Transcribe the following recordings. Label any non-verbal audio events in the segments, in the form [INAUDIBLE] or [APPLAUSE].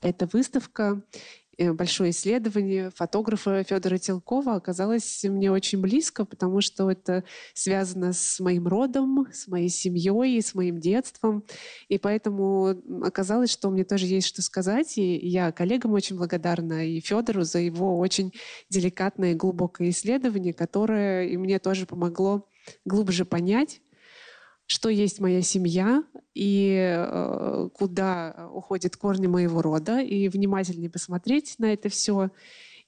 эта выставка Э, большое исследование фотографа Федора Телкова оказалось мне очень близко, потому что это связано с моим родом, с моей семьей, с моим детством. И поэтому оказалось, что мне тоже есть что сказать. И я коллегам очень благодарна и Федору за его очень деликатное и глубокое исследование, которое и мне тоже помогло глубже понять, что есть моя семья и э, куда уходят корни моего рода, и внимательнее посмотреть на это все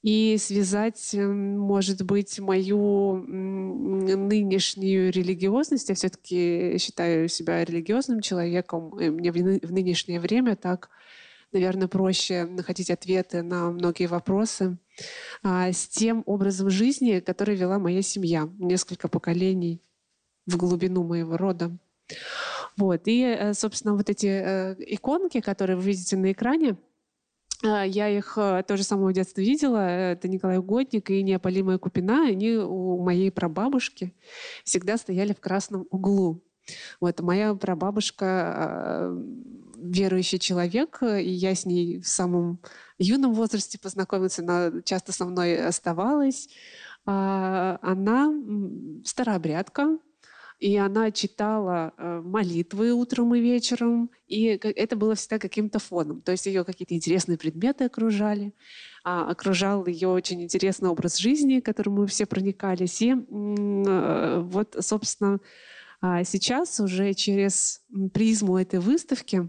и связать, может быть, мою нынешнюю религиозность. Я все-таки считаю себя религиозным человеком. И мне в нынешнее время так, наверное, проще находить ответы на многие вопросы а, с тем образом жизни, который вела моя семья несколько поколений в глубину моего рода. Вот. И, э, собственно, вот эти э, иконки, которые вы видите на экране, э, я их тоже с самого детства видела. Это Николай Угодник и неопалимая Купина. Они у моей прабабушки всегда стояли в красном углу. Вот моя прабабушка верующий человек, и я с ней в самом юном возрасте познакомилась, она часто со мной оставалась. А, она старообрядка, и она читала э, молитвы утром и вечером, и это было всегда каким-то фоном. То есть ее какие-то интересные предметы окружали, а окружал ее очень интересный образ жизни, к которому мы все проникались. И э, вот, собственно, а сейчас уже через призму этой выставки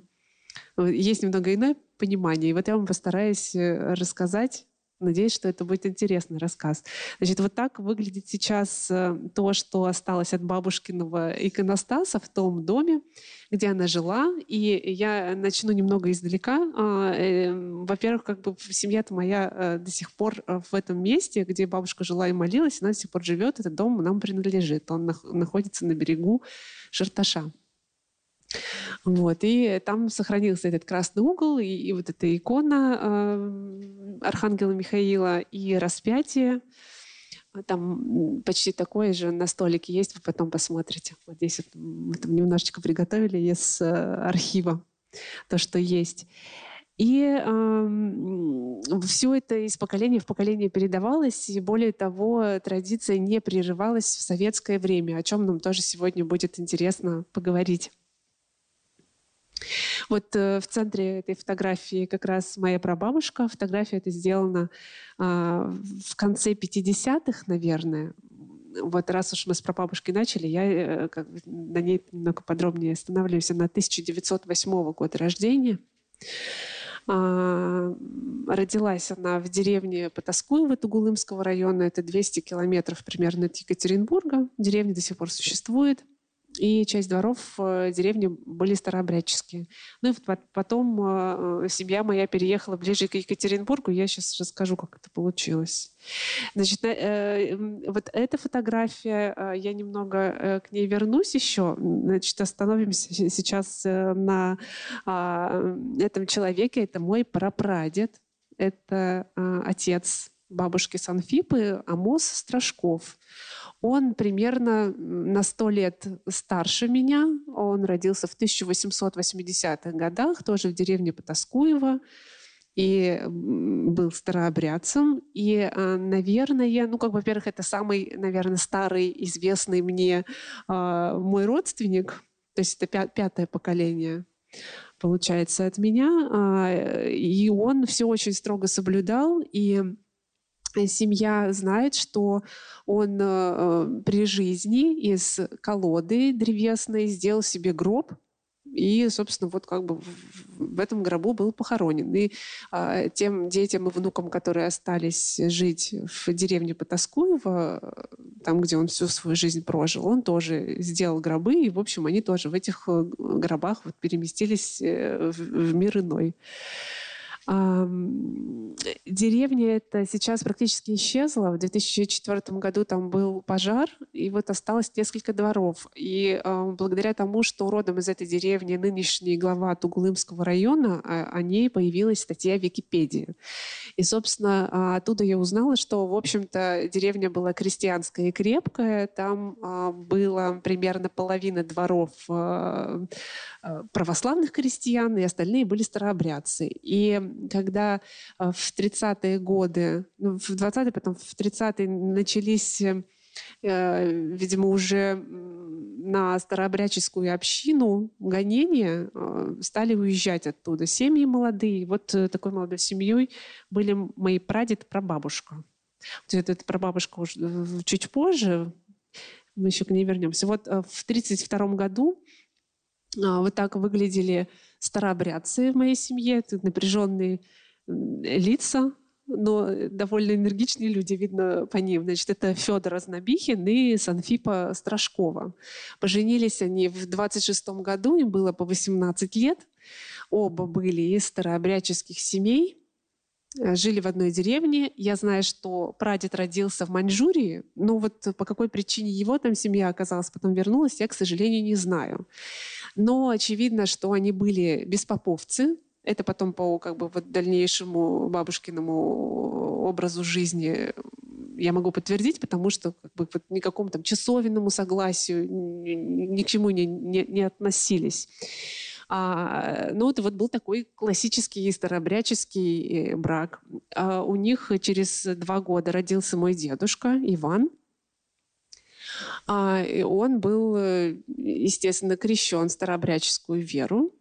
э, есть немного иное понимание. И вот я вам постараюсь рассказать Надеюсь, что это будет интересный рассказ. Значит, вот так выглядит сейчас э, то, что осталось от бабушкиного иконостаса в том доме, где она жила. И я начну немного издалека. А, э, во-первых, как бы семья-то моя э, до сих пор в этом месте, где бабушка жила и молилась, она до сих пор живет. Этот дом нам принадлежит. Он находится на берегу Шарташа. Вот, и там сохранился этот красный угол, и, и вот эта икона э, Архангела Михаила, и распятие. Там почти такое же на столике есть, вы потом посмотрите. Вот здесь вот мы там немножечко приготовили из э, архива то, что есть. И э, все это из поколения в поколение передавалось, и более того, традиция не прерывалась в советское время, о чем нам тоже сегодня будет интересно поговорить. Вот э, в центре этой фотографии как раз моя прабабушка. Фотография эта сделана э, в конце 50-х, наверное. Вот раз уж мы с прабабушкой начали, я э, как на ней немного подробнее останавливаюсь. Она 1908 года рождения. А, родилась она в деревне Потаскуево Тугулымского района. Это 200 километров примерно от Екатеринбурга. Деревня до сих пор существует и часть дворов э, деревни были старообрядческие. Ну и потом э, семья моя переехала ближе к Екатеринбургу. Я сейчас расскажу, как это получилось. Значит, э, вот эта фотография, я немного к ней вернусь еще. Значит, остановимся сейчас на а, этом человеке. Это мой прапрадед. Это отец бабушки Санфипы Амос Страшков. Он примерно на сто лет старше меня. Он родился в 1880-х годах, тоже в деревне Потаскуево и был старообрядцем. И, а, наверное, ну, как, во-первых, это самый, наверное, старый, известный мне э, мой родственник, то есть это пятое поколение получается от меня. А, и он все очень строго соблюдал, и семья знает, что он э, при жизни из колоды древесной сделал себе гроб, и, собственно, вот как бы в, этом гробу был похоронен. И а, тем детям и внукам, которые остались жить в деревне Потаскуево, там, где он всю свою жизнь прожил, он тоже сделал гробы, и, в общем, они тоже в этих э, гробах вот переместились в, в мир иной. Деревня эта сейчас практически исчезла. В 2004 году там был пожар, и вот осталось несколько дворов. И благодаря тому, что родом из этой деревни нынешний глава Тугулымского района, а, о ней появилась статья в Википедии. И, собственно, а, оттуда я узнала, что, в общем-то, деревня была крестьянская и крепкая. Там а, было примерно половина дворов православных крестьян, и остальные были старообрядцы. И когда в 30-е годы, ну, в 20-е, потом в 30-е начались видимо, уже на старообрядческую общину гонения стали уезжать оттуда. Семьи молодые. Вот такой молодой семьей были мои прадед и прабабушка. Вот это прабабушка уже чуть позже, мы еще к ней вернемся. Вот в 1932 году а, вот так выглядели старообрядцы в моей семье. Напряженные лица, но довольно энергичные люди, видно по ним. Значит, это Федор Ознобихин и Санфипа Страшкова. Поженились они в 26 году, им было по 18 лет. Оба были из старообрядческих семей. Э, жили в одной деревне. Я знаю, что прадед родился в Маньчжурии, но вот по какой причине его там семья оказалась, потом вернулась, я, к сожалению, не знаю. Но очевидно, что они были беспоповцы. Это потом по как бы, вот дальнейшему бабушкиному образу жизни я могу подтвердить, потому что как бы, вот никакому там часовенному согласию ни, ни к чему не, не, не относились. А, ну, это вот был такой классический старообрядческий э, брак. А у них через два года родился мой дедушка Иван. А, и он был, э, естественно, крещен в старообрядческую веру.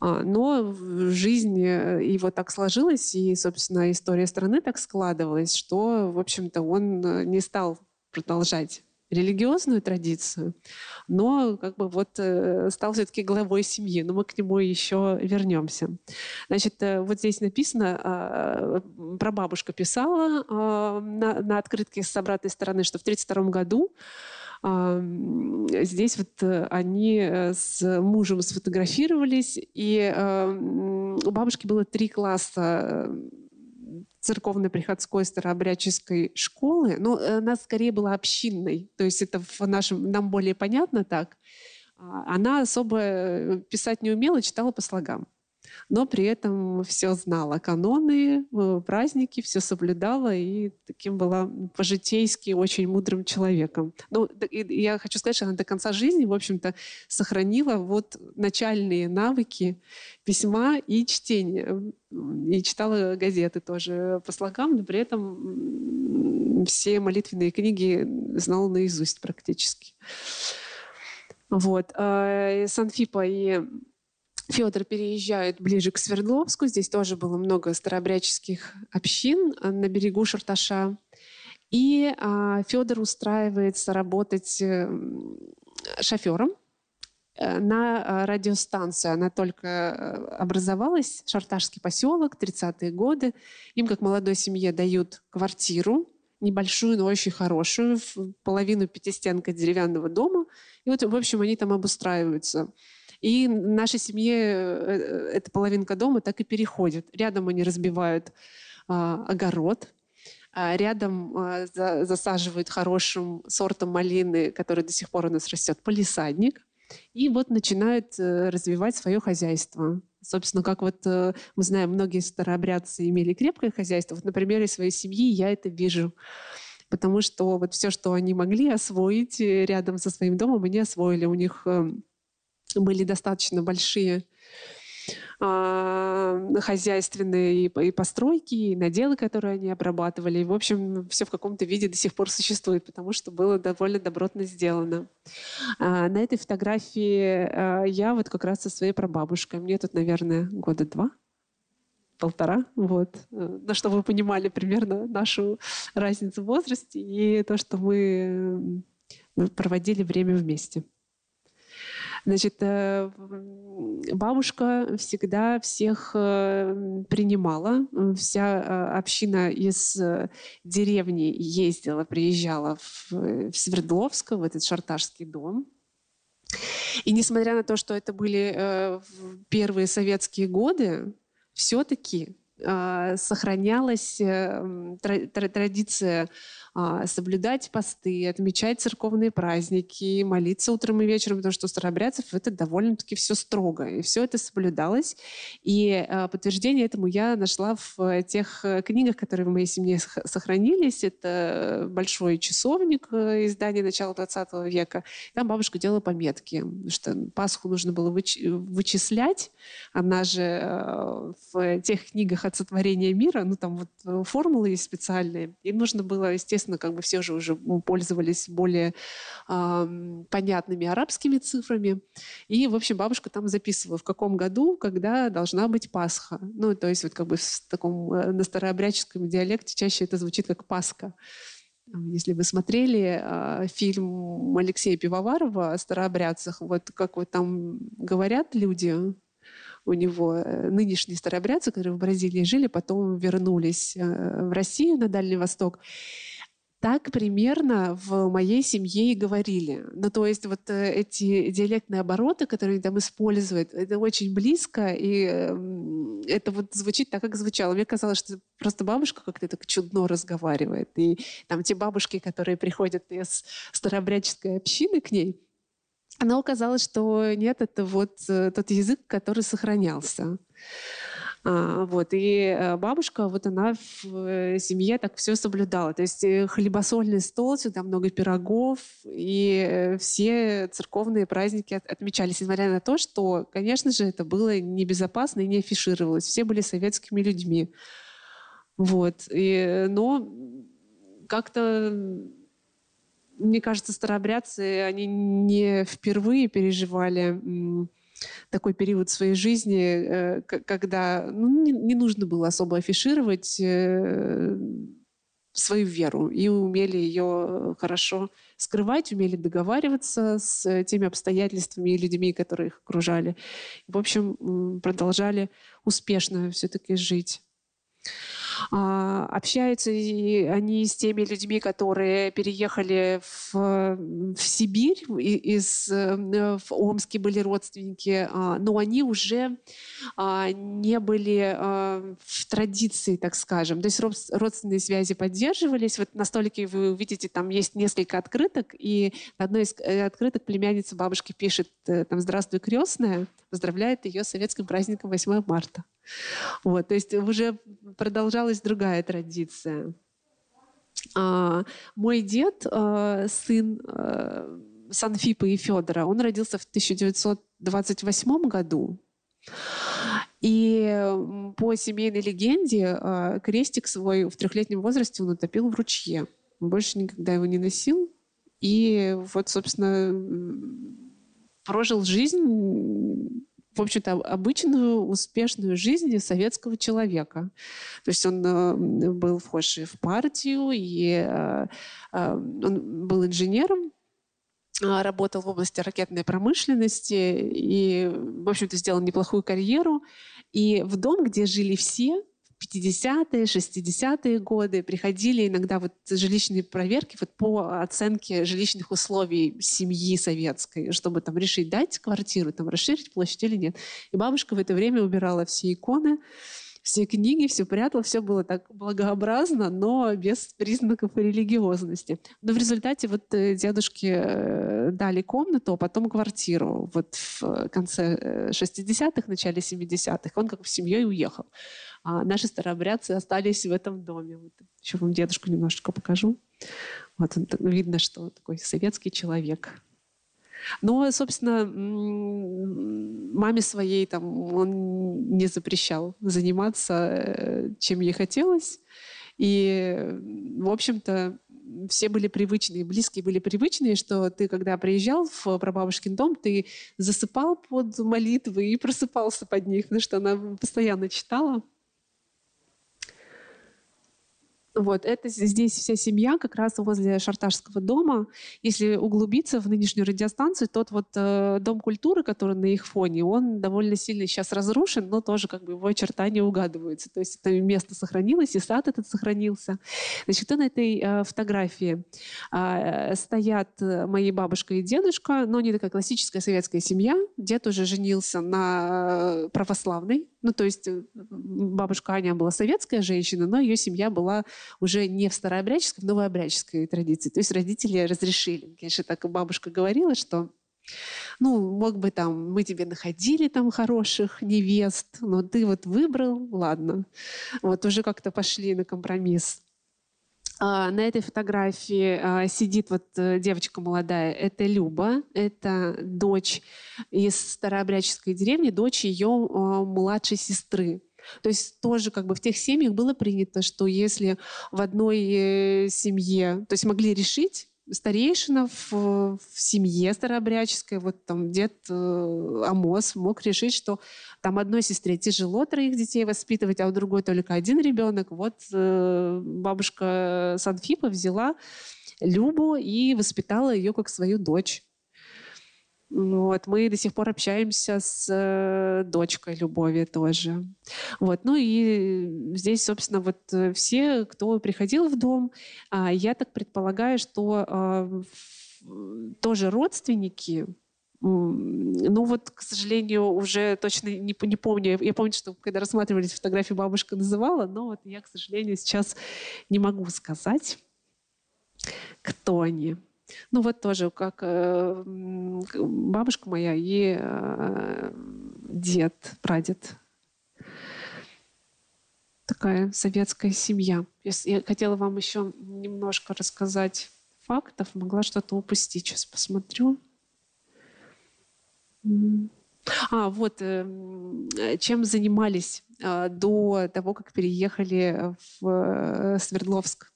А, но жизнь э, его так сложилась, и, собственно, история страны так складывалась, что, в общем-то, он не стал продолжать религиозную традицию, но как бы вот э, стал все-таки главой семьи. Но мы к нему еще вернемся. Значит, э, вот здесь написано, а, про бабушка писала а, на, на открытке с обратной стороны, что в 1932 году а, здесь вот э, они с мужем сфотографировались, и у бабушки было три класса церковно-приходской старообрядческой школы, но ну, она скорее была общинной, то есть это в нашем, нам более понятно так. А, она особо э, писать не умела, читала по слогам но при этом все знала. Каноны, э, праздники, все соблюдала и таким была по-житейски очень мудрым человеком. Ну, я хочу сказать, что она до конца жизни, в общем-то, сохранила вот начальные навыки письма и чтения. И читала газеты тоже по слогам, но при этом все молитвенные книги знала наизусть практически. Вот. А, Санфипа и Федор переезжает ближе к Свердловску. Здесь тоже было много старообрядческих общин э, на берегу Шарташа. И а, Федор устраивается работать э, шофером э, на радиостанцию. Она только образовалась, Шарташский поселок, 30-е годы. Им, как молодой семье, дают квартиру, небольшую, но очень хорошую, половину пятистенка деревянного дома. И вот, в общем, они там обустраиваются. И нашей семье э, эта половинка дома так и переходит. Рядом они разбивают а, огород, а рядом а, за, засаживают хорошим сортом малины, который до сих пор у нас растет, полисадник. И вот начинают э, развивать свое хозяйство. Собственно, как вот э, мы знаем, многие старообрядцы имели крепкое хозяйство. Вот на примере своей семьи я это вижу потому что вот все, что они могли освоить рядом со своим домом, они освоили. У них эм, были достаточно большие а, хозяйственные и, постройки, и наделы, которые они обрабатывали. И, в общем, все в каком-то виде до сих пор существует, потому что было довольно добротно сделано. А, на этой фотографии а, я вот как раз со своей прабабушкой. Мне тут, наверное, года два полтора, вот. На что вы понимали примерно нашу разницу в возрасте и то, что мы проводили время вместе. Значит, э, бабушка всегда всех э, принимала. Вся э, община из деревни ездила, приезжала в, Свердловск, в этот шарташский дом. И несмотря на то, что это были первые советские годы, все-таки сохранялась э, традиция а, соблюдать посты, отмечать церковные праздники, молиться утром и вечером, потому что у старообрядцев это довольно-таки все строго. И все это соблюдалось. И а, подтверждение этому я нашла в тех э, книгах, которые в моей семье сохранились. Это большой часовник э, издания начала 20 века. Там бабушка делала пометки, что Пасху нужно было вычислять. Она же э, в тех книгах от сотворения мира, ну там вот формулы есть специальные. Им нужно было, естественно, естественно, как бы все же уже пользовались более э, понятными арабскими цифрами. И, в общем, бабушка там записывала, в каком году, когда должна быть Пасха. Ну, то есть вот как бы в таком э, на старообрядческом диалекте чаще это звучит как Пасха. Если вы смотрели э, фильм Алексея Пивоварова о старообрядцах, вот как вот там говорят люди, у него э, нынешние старообрядцы, которые в Бразилии жили, потом вернулись э, в Россию, на Дальний Восток. Так примерно в моей семье и говорили. Ну, то есть вот э, эти диалектные обороты, которые они там используют, это очень близко, и эм, это вот звучит так, как звучало. Мне казалось, что просто бабушка как-то так чудно разговаривает. И там те бабушки, которые приходят из старообрядческой общины к ней, но оказалось, что нет, это вот э, тот язык, который сохранялся. А, вот. И э, бабушка, вот она в э, семье так все соблюдала. То есть хлебосольный стол, всегда много пирогов, и все церковные праздники отмечались, несмотря на то, что, конечно же, это было небезопасно и не афишировалось. Все были советскими людьми. Вот. И, но как-то мне кажется, старообрядцы, они не впервые переживали такой период своей жизни, э, когда ну, не, не нужно было особо афишировать э, свою веру и умели ее хорошо скрывать, умели договариваться с теми обстоятельствами и людьми, которые их окружали. В общем, продолжали успешно все-таки жить. А, общаются и они с теми людьми, которые переехали в, в Сибирь, из, э, в Омске были родственники, а, но они уже а, не были в традиции, так скажем. То есть родственные связи поддерживались. Вот на столике вы увидите, там есть несколько открыток, и на одной из э, открыток племянница бабушки пишет э, там «Здравствуй, крестная», поздравляет ее с советским праздником 8 марта. Вот, то есть уже продолжалась другая традиция. А, мой дед, а, сын а, Санфипа и Федора, он родился в 1928 году. И по семейной легенде а, крестик свой в трехлетнем возрасте он утопил в ручье. Больше никогда его не носил. И вот, собственно, прожил жизнь в общем-то, обычную успешную жизнь советского человека. То есть он э, был вхож в партию, и э, э, он был инженером, работал в области ракетной промышленности и, в общем-то, сделал неплохую карьеру. И в дом, где жили все, 50-е, 60-е годы приходили иногда вот жилищные проверки вот по оценке жилищных условий семьи советской, чтобы там решить, дать квартиру, там расширить площадь или нет. И бабушка в это время убирала все иконы, все книги, все прятала, все было так благообразно, но без признаков религиозности. Но в результате вот э, дедушке э, дали комнату, а потом квартиру. Вот в конце 60-х, э, начале 70-х он как бы с семьей уехал. А наши старообрядцы остались в этом доме. Вот еще вам дедушку немножечко покажу. Вот он, видно, что такой советский человек. Но, собственно, маме своей там он не запрещал заниматься, э, чем ей хотелось. И, в общем-то, все были привычные, близкие были привычные, что ты, когда приезжал в прабабушкин дом, ты засыпал под молитвы и просыпался под них, потому что она постоянно читала. Вот, это здесь вся семья как раз возле Шарташского дома. Если углубиться в нынешнюю радиостанцию, тот вот э, дом культуры, который на их фоне, он довольно сильно сейчас разрушен, но тоже как бы его очертания угадываются. То есть это место сохранилось, и сад этот сохранился. Значит, кто на этой э, фотографии? Э, стоят мои бабушка и дедушка, но не такая классическая советская семья. Дед уже женился на э, православной Ну, то есть э, бабушка Аня была советская женщина, но ее семья была уже не в старообрядческой, в новообрядческой традиции. То есть родители разрешили. Конечно, так и бабушка говорила, что ну, мог бы там, мы тебе находили там хороших невест, но ты вот выбрал, ладно. Вот уже как-то пошли на компромисс. А, на этой фотографии а, сидит вот э, девочка молодая. Это Люба, это дочь из старообрядческой деревни, дочь ее а, младшей сестры. То есть тоже как бы в тех семьях было принято, что если в одной э, семье, то есть могли решить, старейшина в, в семье старообрядческой, вот там дед э, Амос мог решить, что там одной сестре тяжело троих детей воспитывать, а у другой только один ребенок. Вот э, бабушка Санфипа взяла Любу и воспитала ее как свою дочь. Вот, мы до сих пор общаемся с э, дочкой Любови тоже. Вот, ну и здесь, собственно, вот все, кто приходил в дом, э, я так предполагаю, что э, тоже родственники, ну вот, к сожалению, уже точно не, не помню. Я помню, что когда рассматривали фотографии, бабушка называла, но вот я, к сожалению, сейчас не могу сказать, кто они. Ну вот тоже, как э, бабушка моя и э, дед, прадед. Такая советская семья. Я хотела вам еще немножко рассказать фактов, могла что-то упустить. Сейчас посмотрю. А, вот, э, чем занимались до того, как переехали в Свердловск.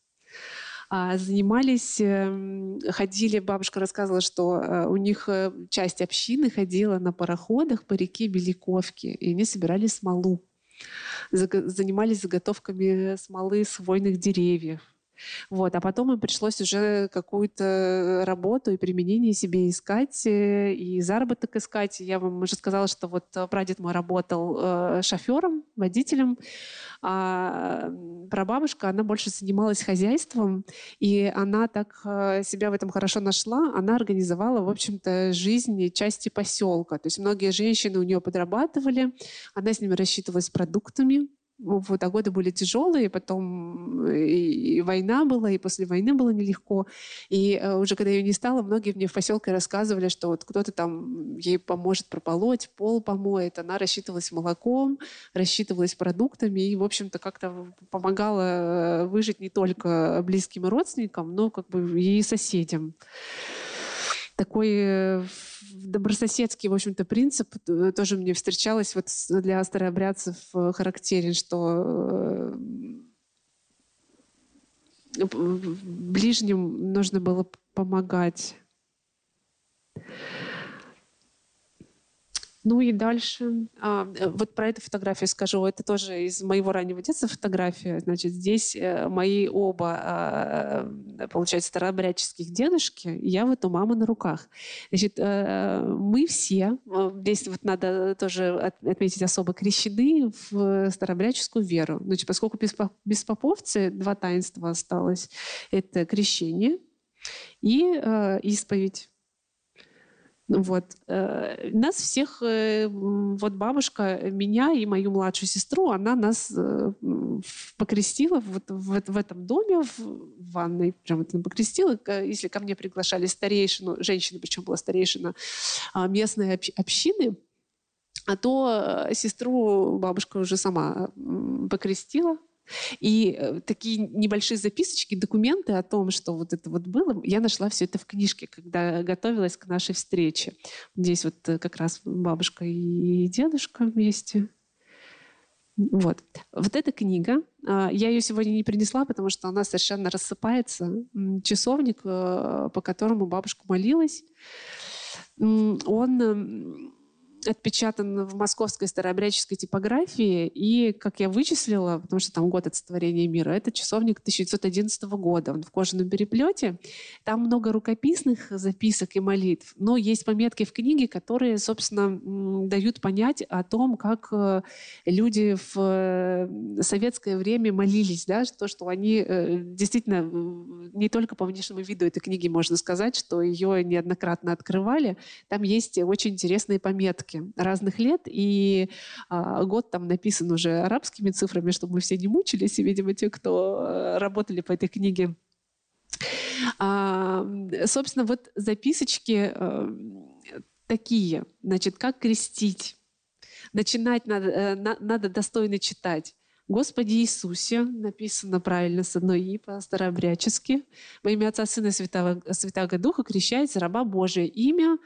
А, занимались, эм, ходили, бабушка рассказывала, что э, у них э, часть общины ходила на пароходах по реке Беликовки, и они собирали смолу. Занимались заготовками смолы с хвойных деревьев. Вот. А потом им пришлось уже какую-то работу и применение себе искать, э, и заработок искать. Я вам уже сказала, что вот прадед мой работал э, шофером, водителем, а прабабушка, она больше занималась хозяйством, и она так э, себя в этом хорошо нашла. Она организовала, в общем-то, жизнь части поселка. То есть многие женщины у нее подрабатывали, она с ними рассчитывалась продуктами, вот, а годы были тяжелые, потом э, и, и война была, и после войны было нелегко. И э, уже когда ее не стало, многие мне в поселке рассказывали, что вот кто-то там ей поможет прополоть, пол помоет. Она рассчитывалась молоком, рассчитывалась продуктами и, в общем-то, как-то помогала э, выжить не только близким родственникам, но как бы и соседям такой э, добрососедский, в общем-то, принцип э, тоже мне встречалось вот для старообрядцев э, характерен, что ближним нужно было помогать. Ну и дальше, а, э, вот про эту фотографию скажу, это тоже из моего раннего детства фотография. Значит, здесь э, мои оба, а, получается, старообрядческих дедушки, я вот у мамы на руках. Значит, э, мы все, здесь вот надо тоже отметить особо крещены в старообрядческую веру. Значит, поскольку без поповцы два таинства осталось. Это крещение и исповедь. Вот. Э, нас всех, э, вот бабушка, меня и мою младшую сестру, она нас э, покрестила вот в, в этом доме, в ванной, прям вот покрестила. Если ко мне приглашали старейшину, женщину, причем была старейшина а, местной общины, а то сестру бабушка уже сама покрестила, и э, такие небольшие записочки, документы о том, что вот это вот было, я нашла все это в книжке, когда готовилась к нашей встрече. Здесь вот э, как раз бабушка и дедушка вместе. Вот. Вот эта книга, а, я ее сегодня не принесла, потому что она совершенно рассыпается. Часовник, э, по которому бабушка молилась, он отпечатан в московской старообрядческой типографии, и, как я вычислила, потому что там год от сотворения мира, это часовник 1911 года, он в кожаном переплете. Там много рукописных записок и молитв, но есть пометки в книге, которые, собственно, дают понять о том, как э, люди в э, советское время молились, да, то, что они э, действительно не только по внешнему виду этой книги можно сказать, что ее неоднократно открывали, там есть очень интересные пометки сказки разных лет, и а, год там написан уже арабскими цифрами, чтобы мы все не мучились, и, видимо, те, кто э, работали по этой книге, собственно, вот записочки э, такие. Значит, как крестить? Начинать надо, э, надо достойно читать. Господи Иисусе, написано правильно с одной «и» по-старообрядчески. Во имя Отца, Сына Святого, Святого Духа крещается раба Божия. Имя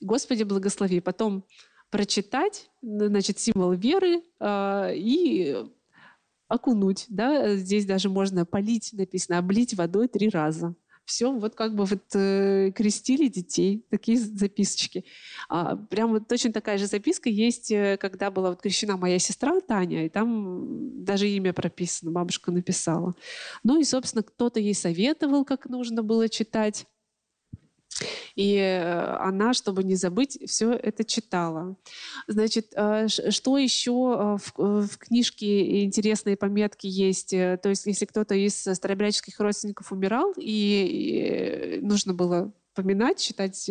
Господи благослови. Потом прочитать, значит, символ веры э, и окунуть. Да? Здесь даже можно полить, написано, облить водой три раза все вот как бы вот э, крестили детей, такие записочки. А, прямо точно такая же записка есть, э, когда была вот крещена моя сестра Таня, и там даже имя прописано, бабушка написала. Ну и, собственно, кто-то ей советовал, как нужно было читать. И э, она, чтобы не забыть, все это читала. Значит, э, что еще э, в книжке интересные пометки есть? То есть, если кто-то из старобряческих родственников умирал, и нужно было поминать, читать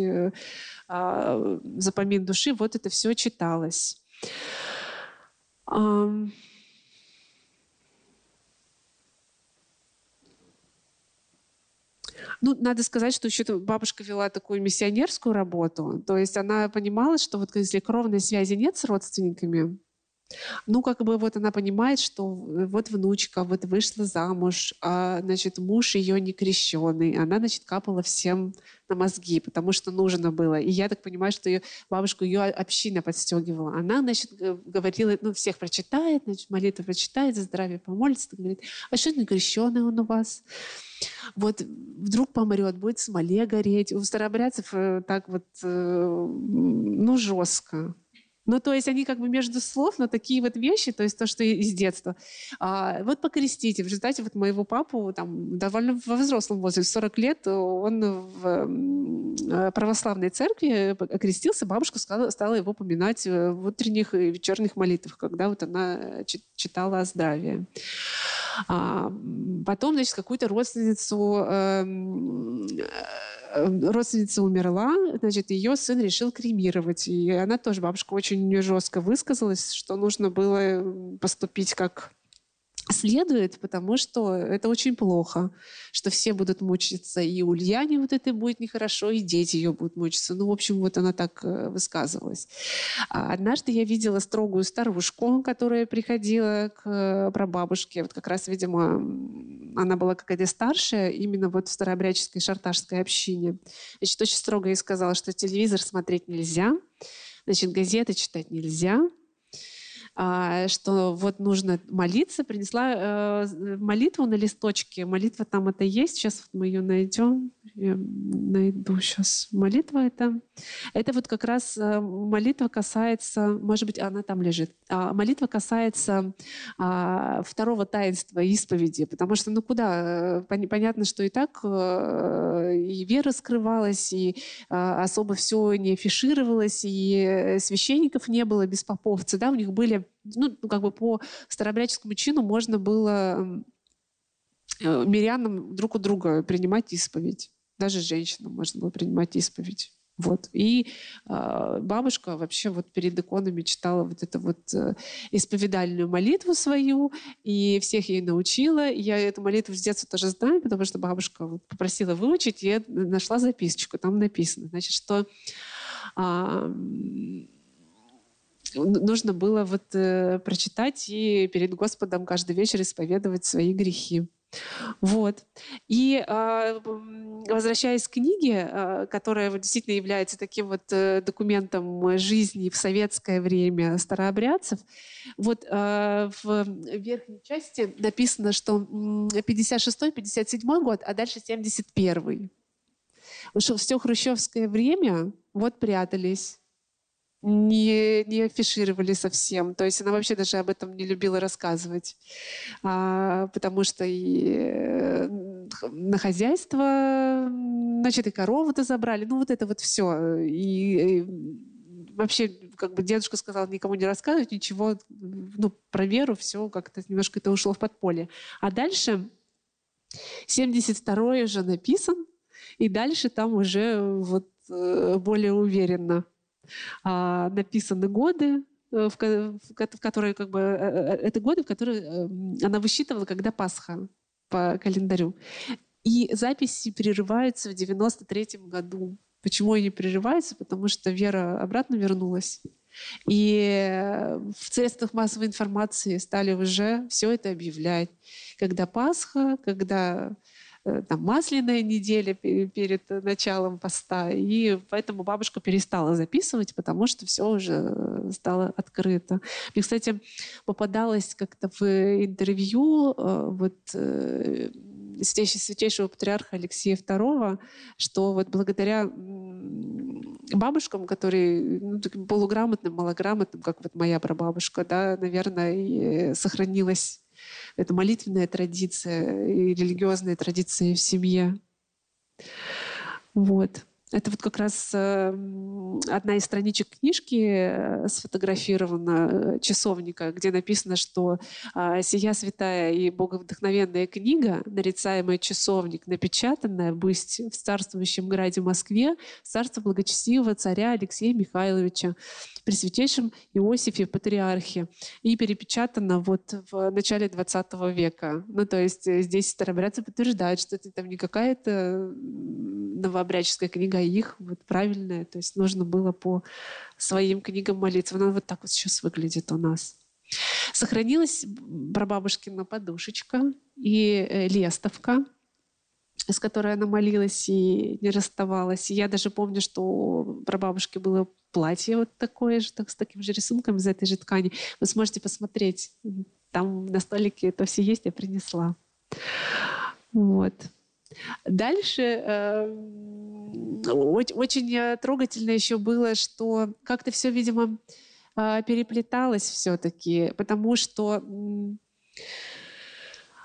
а, запомин души, вот это все читалось. Ну, надо сказать, что еще бабушка вела такую миссионерскую работу. То есть она понимала, что вот если кровной связи нет с родственниками, ну, как бы вот она понимает, что вот внучка вот вышла замуж, а, значит, муж ее не крещенный. Она, значит, капала всем на мозги, потому что нужно было. И я так понимаю, что ее, бабушку ее община подстегивала. Она, значит, говорила, ну, всех прочитает, значит, молитву прочитает, за здравие помолится, говорит, а что не крещеный он у вас? Вот вдруг помрет, будет смоле гореть. У старообрядцев э, так вот, э, ну, жестко. Ну, то есть они как бы между слов, но такие вот вещи, то есть то, что из детства. А, вот покрестите. В результате вот моего папу там довольно во взрослом возрасте, 40 лет, он в православной церкви окрестился, бабушка стала, стала его поминать в утренних и вечерних молитвах, когда вот она читала о здравии. А, потом, значит, какую-то родственницу эм, э, родственница умерла, значит, ее сын решил кремировать. И она тоже, бабушка, очень жестко высказалась, что нужно было поступить как следует, потому что это очень плохо, что все будут мучиться, и Ульяне вот это будет нехорошо, и дети ее будут мучиться. Ну, в общем, вот она так э, высказывалась. А однажды я видела строгую старушку, которая приходила к э, прабабушке, вот как раз, видимо, она была какая-то старшая, именно вот в старообрядческой шарташской общине. Значит, очень строго ей сказала, что телевизор смотреть нельзя, значит, газеты читать нельзя, что вот нужно молиться, принесла э, молитву на листочке. Молитва там это есть. Сейчас мы ее найдем. Я найду сейчас. Молитва это. Это вот как раз э, молитва касается, может быть, она там лежит. А, молитва касается а, второго таинства исповеди, потому что ну куда? Э, понятно, что и так и вера скрывалась, и особо все не афишировалось, и священников не было без поповца, да, у них были ну, как бы по старообрядческому чину можно было э, мирянам друг у друга принимать исповедь. Даже женщинам можно было принимать исповедь. Вот. И э, бабушка вообще вот перед иконами читала вот эту вот э, исповедальную молитву свою, и всех ей научила. Я эту молитву с детства тоже знаю, потому что бабушка вот попросила выучить, и я нашла записочку, там написано, значит, что э, нужно было вот э, прочитать и перед Господом каждый вечер исповедовать свои грехи. Вот. И э, возвращаясь к книге, э, которая вот действительно является таким вот э, документом жизни в советское время старообрядцев, вот э, в верхней части написано, что 56-57 год, а дальше 71-й. Все хрущевское время вот прятались не, не афишировали совсем. То есть она вообще даже об этом не любила рассказывать. А, потому что и э, на хозяйство, значит, и корову-то забрали. Ну, вот это вот все. И, и вообще, как бы дедушка сказал, никому не рассказывать ничего, ну, про веру все как-то немножко это ушло в подполье. А дальше 72-й уже написан, и дальше там уже вот э, более уверенно написаны годы, э, в, которые как бы э, это годы, в которые эм, она высчитывала, когда Пасха по календарю. И записи прерываются в 93 году. Почему они прерываются? Потому что Вера обратно вернулась. И в средствах массовой информации стали уже все это объявлять. Когда Пасха, когда э, там, масляная неделя перед началом поста. И поэтому бабушка перестала записывать, потому что все уже стало открыто. Мне, кстати, попадалось как-то в интервью э, вот э, святейшего патриарха Алексея II, что вот благодаря бабушкам, которые ну, полуграмотным, малограмотным, как вот моя прабабушка, да, наверное, сохранилась эта молитвенная традиция и религиозная традиция в семье. Вот. Это вот как раз э, одна из страничек книжки э, сфотографирована, э, часовника, где написано, что а, «Сия святая и боговдохновенная книга, нарицаемая часовник, напечатанная бысть в царствующем граде Москве, царство благочестивого царя Алексея Михайловича, при святейшем Иосифе Патриархе и перепечатана вот в начале 20 века. Ну, то есть здесь старобрядцы подтверждают, что это там не какая-то новообрядческая книга, а их вот правильная. То есть нужно было по своим книгам молиться. Она вот так вот сейчас выглядит у нас. Сохранилась прабабушкина подушечка и э, лестовка, с которой она молилась и не расставалась. И я даже помню, что у прабабушки было платье вот такое же, так, с таким же рисунком из этой же ткани. Вы сможете посмотреть. Там на столике это все есть, я принесла. Вот. Дальше э, очень э, трогательно еще было, что как-то все, видимо, э, переплеталось все-таки, потому что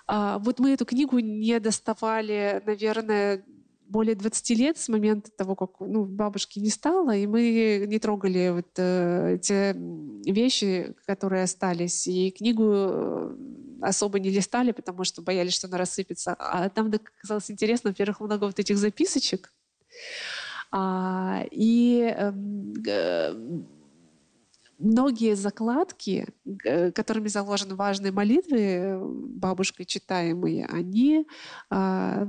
э, вот мы эту книгу не доставали, наверное, более 20 лет с момента того, как ну, бабушки не стало, и мы не трогали вот э, те вещи, которые остались. И книгу э, особо не листали, потому что боялись, что она рассыпется. А там казалось интересно, во-первых, много вот этих записочек. А, и э, многие закладки, которыми заложены важные молитвы, бабушкой читаемые, они а,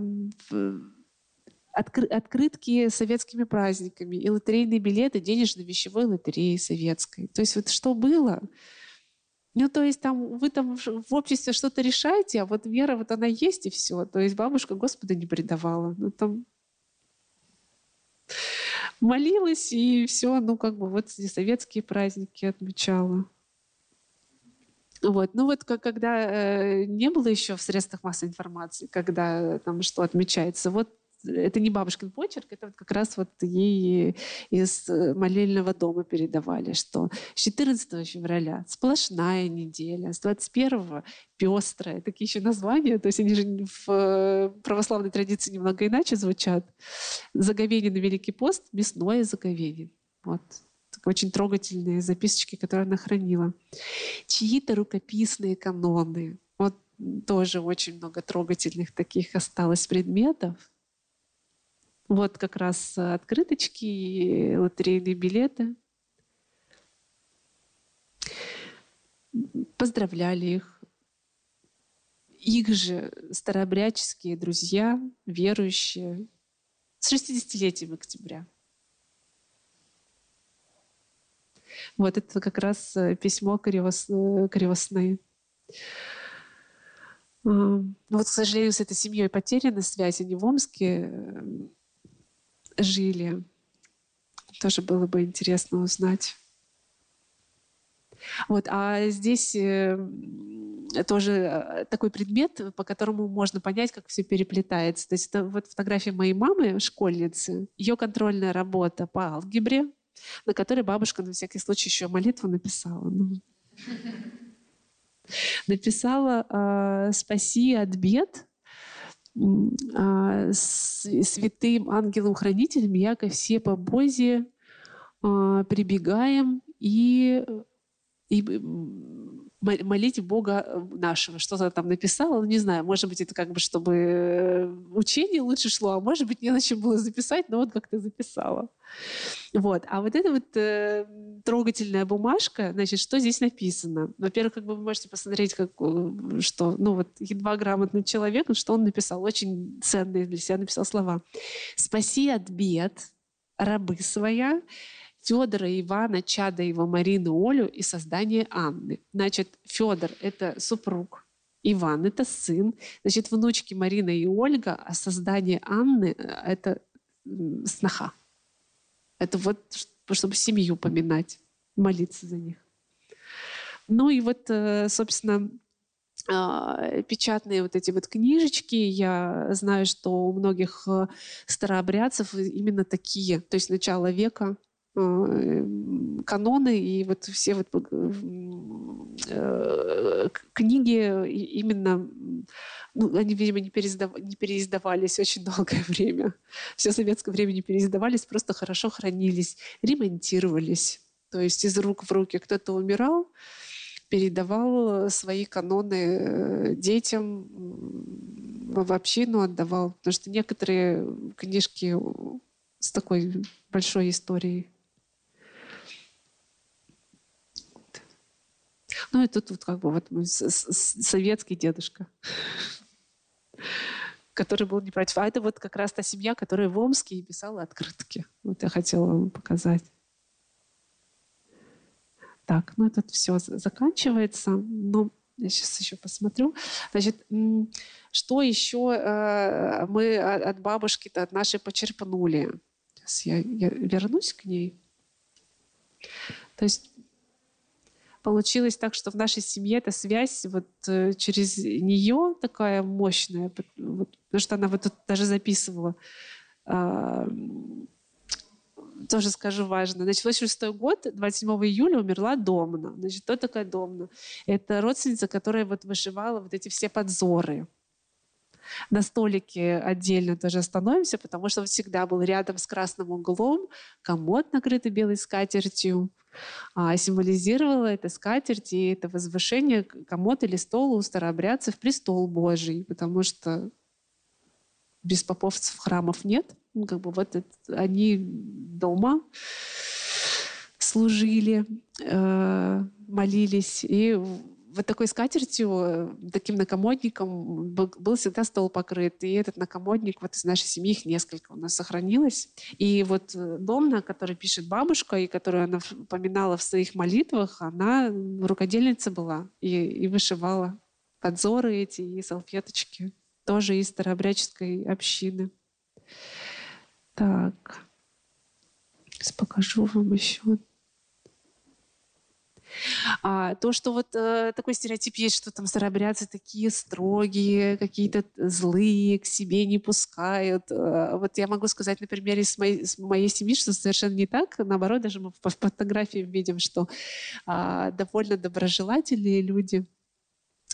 откры, открытки советскими праздниками и лотерейные билеты денежно-вещевой лотереи советской. То есть вот что было, ну, то есть там вы там в обществе что-то решаете, а вот вера вот она есть и все. То есть бабушка Господа не предавала. Ну, там молилась и все, ну, как бы вот советские праздники отмечала. Вот. Ну вот как, когда э, не было еще в средствах массовой информации, когда там что отмечается, вот это не бабушкин почерк, это вот как раз вот ей из э, молельного дома передавали, что с 14 февраля сплошная неделя, с 21 пестрая, такие еще названия, то есть они же в э, православной традиции немного иначе звучат. Заговенин Великий пост, мясное заговенин. Вот очень трогательные записочки, которые она хранила. Чьи-то рукописные каноны. Вот тоже очень много трогательных таких осталось предметов. Вот как раз открыточки и лотерейные билеты. Поздравляли их. Их же старообрядческие друзья, верующие, с 60-летием октября. Вот это как раз э, письмо крестной. Вот, к сожалению, с этой семьей потеряна связь. Они в Омске жили. Тоже было бы интересно узнать. Вот, а здесь э, тоже э, такой предмет, по которому можно понять, как все переплетается. То есть это вот фотография моей мамы, школьницы, ее контрольная работа по алгебре, на которой бабушка на всякий случай еще молитву написала. Ну. [LAUGHS] Написала э, «Спаси от бед, святым ангелом-хранителем, яко все по Бозе а, прибегаем и, и молить Бога э, нашего. Что-то там написала, ну, не знаю, может быть, это как бы, чтобы э, учение лучше шло, а может быть, не на чем было записать, но вот как-то записала. Вот. А вот эта вот э, трогательная бумажка, значит, что здесь написано? Во-первых, как бы вы можете посмотреть, как, э, что, ну вот, едва грамотный человек, что он написал, очень ценные для себя написал слова. «Спаси от бед рабы своя, Федора, Ивана, Чада его, Марину, Олю и создание Анны. Значит, Федор — это супруг, Иван — это сын. Значит, внучки Марина и Ольга, а создание Анны — это сноха. Это вот, чтобы семью поминать, молиться за них. Ну и вот, э, собственно, а, печатные вот эти вот книжечки. Я знаю, что у многих э, старообрядцев именно такие, то есть начало века, Э, каноны и вот все вот э, книги именно, ну, они, видимо, не, переиздав... не переиздавались очень [LAUGHS] долгое время. Все советское время не переиздавались, просто хорошо хранились, ремонтировались. То есть из рук в руки кто-то умирал, передавал свои каноны э, детям, в общину отдавал. Потому что некоторые книжки с такой большой историей Ну и тут вот как бы вот советский дедушка, который был не против. А это вот как раз та семья, которая в Омске писала открытки. Вот я хотела вам показать. Так, ну это все заканчивается. Но я сейчас еще посмотрю. Значит, что еще э, мы от бабушки-то, от нашей почерпнули? Сейчас я, я вернусь к ней. То есть получилось так, что в нашей семье эта связь вот э, через нее такая мощная, вот, потому что она вот тут даже записывала. А, тоже скажу важно. Значит, 86 год, 27 июля умерла Домна. Значит, кто такая Домна? Это родственница, которая вот вышивала вот эти все подзоры. На столике отдельно тоже остановимся, потому что он всегда был рядом с красным углом, комод накрытый белой скатертью, а, символизировала это скатерть и это возвышение комод или стола у старообрядцев престол Божий, потому что без поповцев храмов нет. Ну, как бы вот это, они дома служили, э, молились. И вот такой скатертью, э, таким накомодником был всегда стол покрыт. И этот накомодник вот из нашей семьи, их несколько у нас сохранилось. И вот э, Домна, который пишет бабушка, и которую она упоминала в своих молитвах, она рукодельница была и, и вышивала подзоры эти и салфеточки. Тоже из старообрядческой общины. Так. Сейчас покажу вам еще а, то, что вот э, такой стереотип есть, что там старообрядцы такие строгие, какие-то злые, к себе не пускают. Э, вот я могу сказать на примере с моей, с моей семьи, что совершенно не так. Наоборот, даже мы по фотографии видим, что э, довольно доброжелательные люди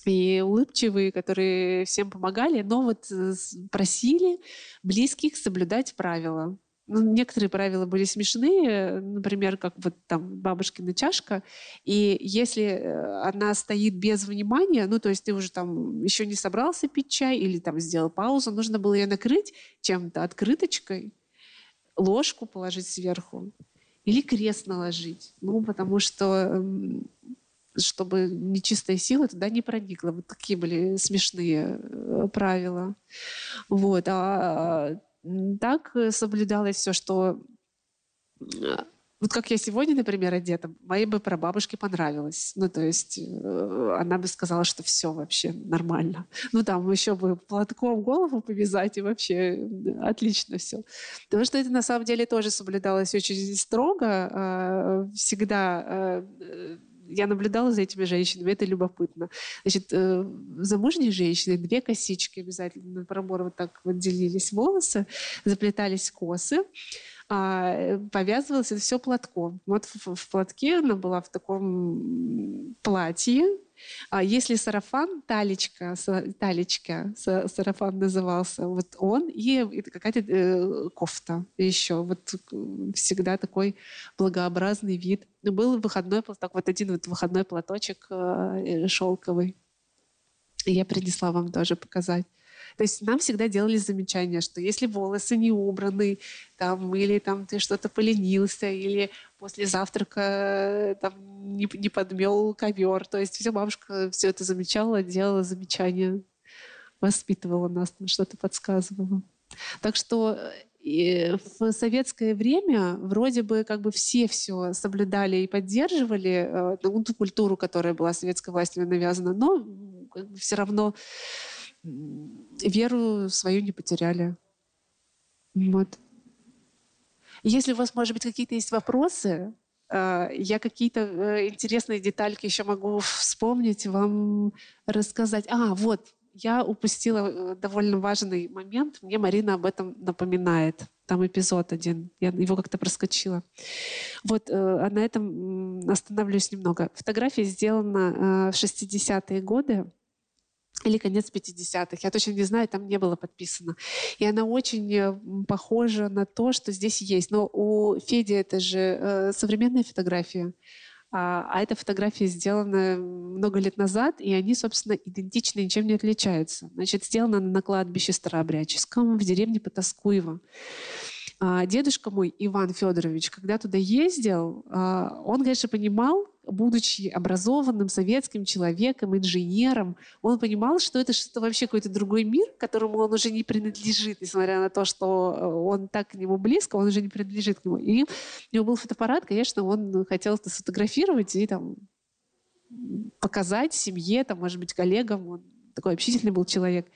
и улыбчивые, которые всем помогали, но вот э, просили близких соблюдать правила ну, некоторые правила были смешные, например, как вот там бабушкина чашка, и если э, она стоит без внимания, ну, то есть ты уже там еще не собрался пить чай или там сделал паузу, нужно было ее накрыть чем-то, открыточкой, ложку положить сверху или крест наложить, ну, потому что чтобы нечистая сила туда не проникла. Вот такие были смешные э, правила. Вот. А так э, соблюдалось все, что а, вот как я сегодня, например, одета, моей бы прабабушке понравилось. Ну, то есть э, она бы сказала, что все вообще нормально. Ну, там еще бы платком голову повязать, и вообще отлично все. Потому что это на самом деле тоже соблюдалось очень строго. А, всегда э, я наблюдала за этими женщинами, это любопытно. Значит, э, замужние женщины, две косички обязательно на пробор вот так вот делились волосы, заплетались косы, а, повязывалось это все платком. Вот в, в платке она была в таком платье, А если сарафан, талечка, талечка, сарафан назывался, вот он и какая-то э, кофта еще. Вот всегда такой благообразный вид. Был выходной, так вот один вот выходной платочек э, шелковый. Я принесла вам тоже показать. То есть нам всегда делали замечания, что если волосы не убраны, там, или там ты что-то поленился, или после завтрака э, там не, не подмел ковер. То есть вся бабушка все это замечала, делала замечания, воспитывала нас, что-то подсказывала. Так что э, в советское время вроде бы как бы все все соблюдали и поддерживали э, ну, ту культуру, которая была советской властью навязана, но как бы все равно веру свою не потеряли. Вот. Если у вас, может быть, какие-то есть вопросы, э, я какие-то э, интересные детальки еще могу вспомнить, вам рассказать. А, вот, я упустила э, довольно важный момент. Мне Марина об этом напоминает. Там эпизод один. Я его как-то проскочила. Вот на этом остановлюсь немного. Фотография сделана в 60-е годы или конец 50-х, я точно не знаю, там не было подписано. И она очень э, похожа на то, что здесь есть. Но у Феди это же э, современная фотография, а, а эта фотография сделана много лет назад, и они, собственно, идентичны, ничем не отличаются. Значит, сделана на кладбище Старообрядческом в деревне Потаскуево. А, дедушка мой, Иван Федорович, когда туда ездил, а, он, конечно, понимал, будучи образованным советским человеком, инженером, он понимал, что это что-то вообще какой-то другой мир, которому он уже не принадлежит, несмотря на то, что э, он так к нему близко, он уже не принадлежит к нему. И у него был фотоаппарат, конечно, он хотел это сфотографировать и там показать семье, там, может быть, коллегам. Он такой общительный был человек.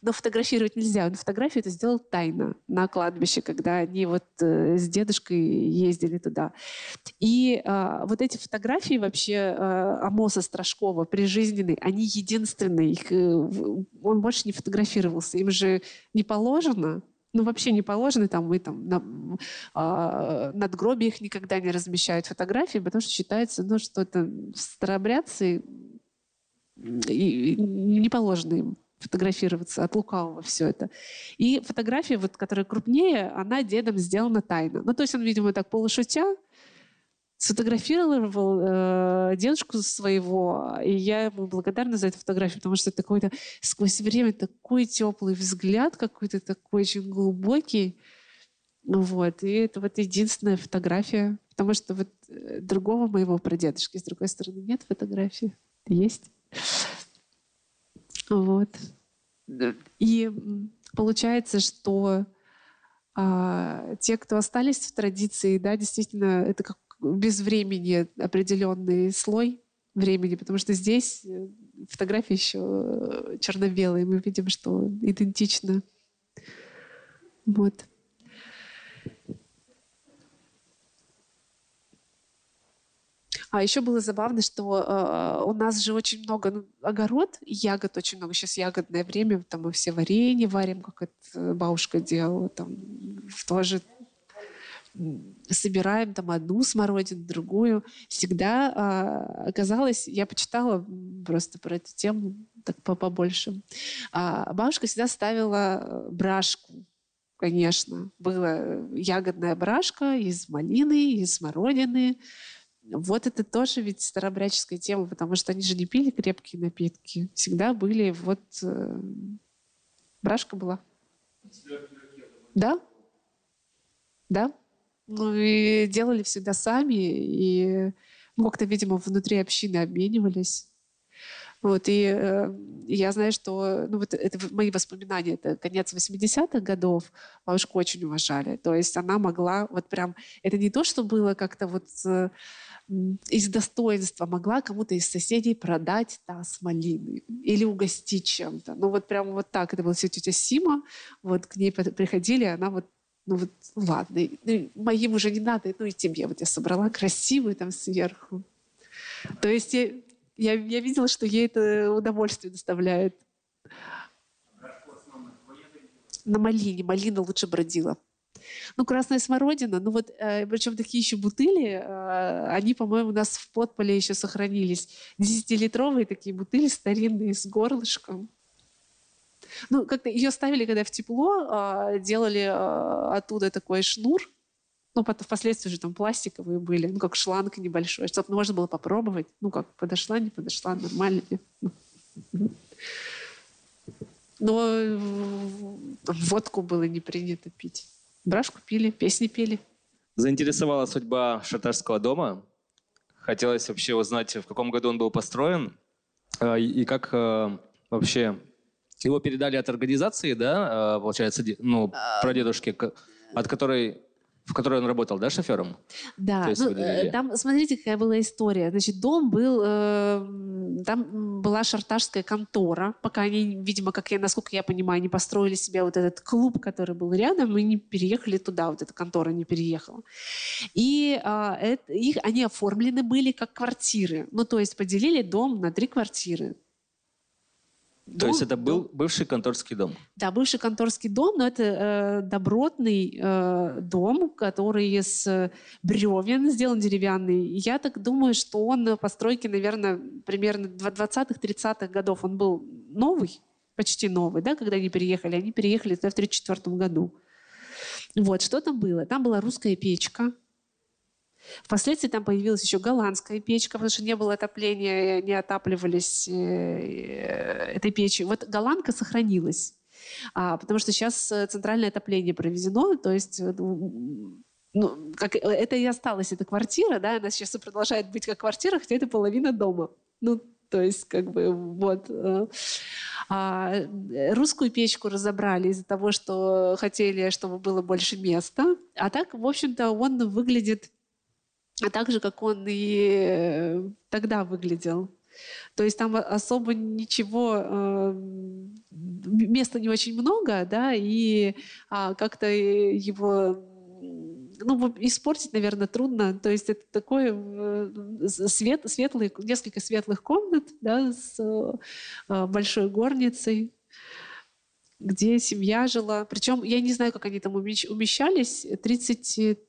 Но фотографировать нельзя. Он фотографию это сделал тайно на кладбище, когда они вот э, с дедушкой ездили туда. И э, вот эти фотографии вообще э, Амоса Страшкова прижизненные, они единственные. Их, э, он больше не фотографировался. Им же не положено ну, вообще не положено, там, мы там на а, надгробиях никогда не размещают фотографии, потому что считается, ну, что это старообрядцы и не положено им фотографироваться от лукавого все это. И фотография, вот, которая крупнее, она дедом сделана тайно. Ну, то есть он, видимо, так полушутя сфотографировал э, дедушку своего, и я ему благодарна за эту фотографию, потому что это какой-то сквозь время такой теплый взгляд, какой-то такой очень глубокий. Вот. И это вот единственная фотография, потому что вот э, другого моего прадедушки, с другой стороны, нет фотографии. Есть. Вот. И получается, что а, те, кто остались в традиции, да, действительно, это как без времени определенный слой времени, потому что здесь э, фотографии еще черно-белые, мы видим, что идентично. Вот. А еще было забавно, что э, у нас же очень много ну, огород, ягод очень много. Сейчас ягодное время, там мы все варенье варим, как это бабушка делала, там тоже собираем там одну смородину, другую. Всегда э, оказалось, я почитала просто про эту тему так побольше. А бабушка всегда ставила брашку конечно. Была ягодная брашка из малины, из смородины, вот это тоже ведь старообрядческая тема, потому что они же не пили крепкие напитки. Всегда были вот... Э, брашка была. Да? Да. Ну и делали всегда сами, и ну, как-то, видимо, внутри общины обменивались. Вот, и э, я знаю, что, ну, вот это мои воспоминания, это конец 80-х годов, бабушку очень уважали. То есть она могла вот прям, это не то, что было как-то вот э, из достоинства могла кому-то из соседей продать таз малины или угостить чем-то. Ну вот прямо вот так. Это была все тетя Сима. Вот к ней приходили, она вот ну вот, ладно, ну, моим уже не надо, ну и тебе вот я собрала красивую там сверху. То есть я, я, видела, что ей это удовольствие доставляет. На малине. Малина лучше бродила. Ну, красная смородина, ну вот, э, причем такие еще бутыли, э, они, по-моему, у нас в подполе еще сохранились. Десятилитровые такие бутыли старинные с горлышком. Ну, как-то ее ставили, когда в тепло, э, делали э, оттуда такой шнур, ну, потом, впоследствии уже там пластиковые были, ну, как шланг небольшой, чтобы можно было попробовать. Ну, как, подошла, не подошла, нормально. Но водку было не принято пить. Брашку пили, песни пели. Заинтересовала судьба Шатарского дома. Хотелось вообще узнать, в каком году он был построен а, и как а, вообще его передали от организации, да, получается, ну, прадедушки, от которой в которой он работал, да, шофером? Да, ну, э, там, смотрите, какая была история. Значит, дом был, э, там была шартажская контора, пока они, видимо, как я, насколько я понимаю, не построили себе вот этот клуб, который был рядом, и не переехали туда, вот эта контора не переехала. И э, это, их, они оформлены были как квартиры. Ну, то есть поделили дом на три квартиры. То есть это был бывший конторский дом? Да, бывший конторский дом, но это э, добротный э, дом, который из бревен сделан деревянный. Я так думаю, что он постройки, наверное, примерно 20-30-х годов. Он был новый, почти новый, да, когда они переехали. Они переехали в 1934 году. Вот, что там было? Там была русская печка, Впоследствии там появилась еще голландская печка, потому что не было отопления, не отапливались э, э, этой печи. Вот голландка сохранилась, а, потому что сейчас э, центральное отопление проведено, то есть ну, как, это и осталось, эта квартира, да, она сейчас и продолжает быть как квартира, хотя это половина дома. Ну, то есть, как бы, вот. А, русскую печку разобрали из-за того, что хотели, чтобы было больше места. А так, в общем-то, он выглядит а так же, как он и э, тогда выглядел. То есть там особо ничего, э, места не очень много, да, и а, как-то его ну, испортить, наверное, трудно. То есть это такой э, свет, светлый, несколько светлых комнат, да, с большой горницей, где семья жила. Причем я не знаю, как они там умещались. 30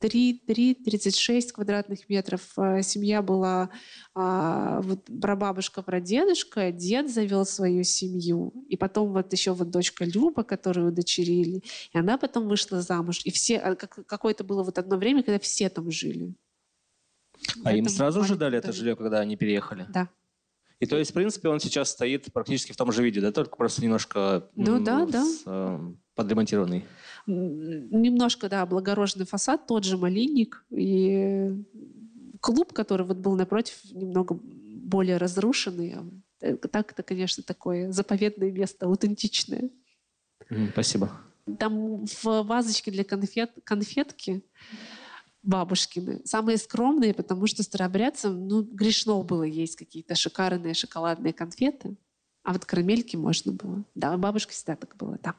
3-36 квадратных метров. А, семья была а, вот, прабабушка, прадедушка, дед завел свою семью. И потом вот еще вот дочка Люба, которую удочерили. И она потом вышла замуж. И все, а, как, какое-то было вот одно время, когда все там жили. А им сразу же дали это жилье, когда они переехали? Да. И то есть, в принципе, он сейчас стоит практически в том же виде, да, только просто немножко ну, да, с, да. Э, подремонтированный немножко, да, облагороженный фасад, тот же малинник. И клуб, который вот был напротив, немного более разрушенный. Э, так это, конечно, такое заповедное место, аутентичное. Спасибо. Там в вазочке для конфет, конфетки бабушкины. Самые скромные, потому что старообрядцам ну, грешно было есть какие-то шикарные шоколадные конфеты. А вот карамельки можно было. Да, бабушка всегда так была, да.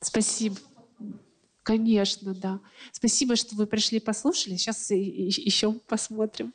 Спасибо. Конечно, да. Спасибо, что вы пришли, послушали. Сейчас еще посмотрим.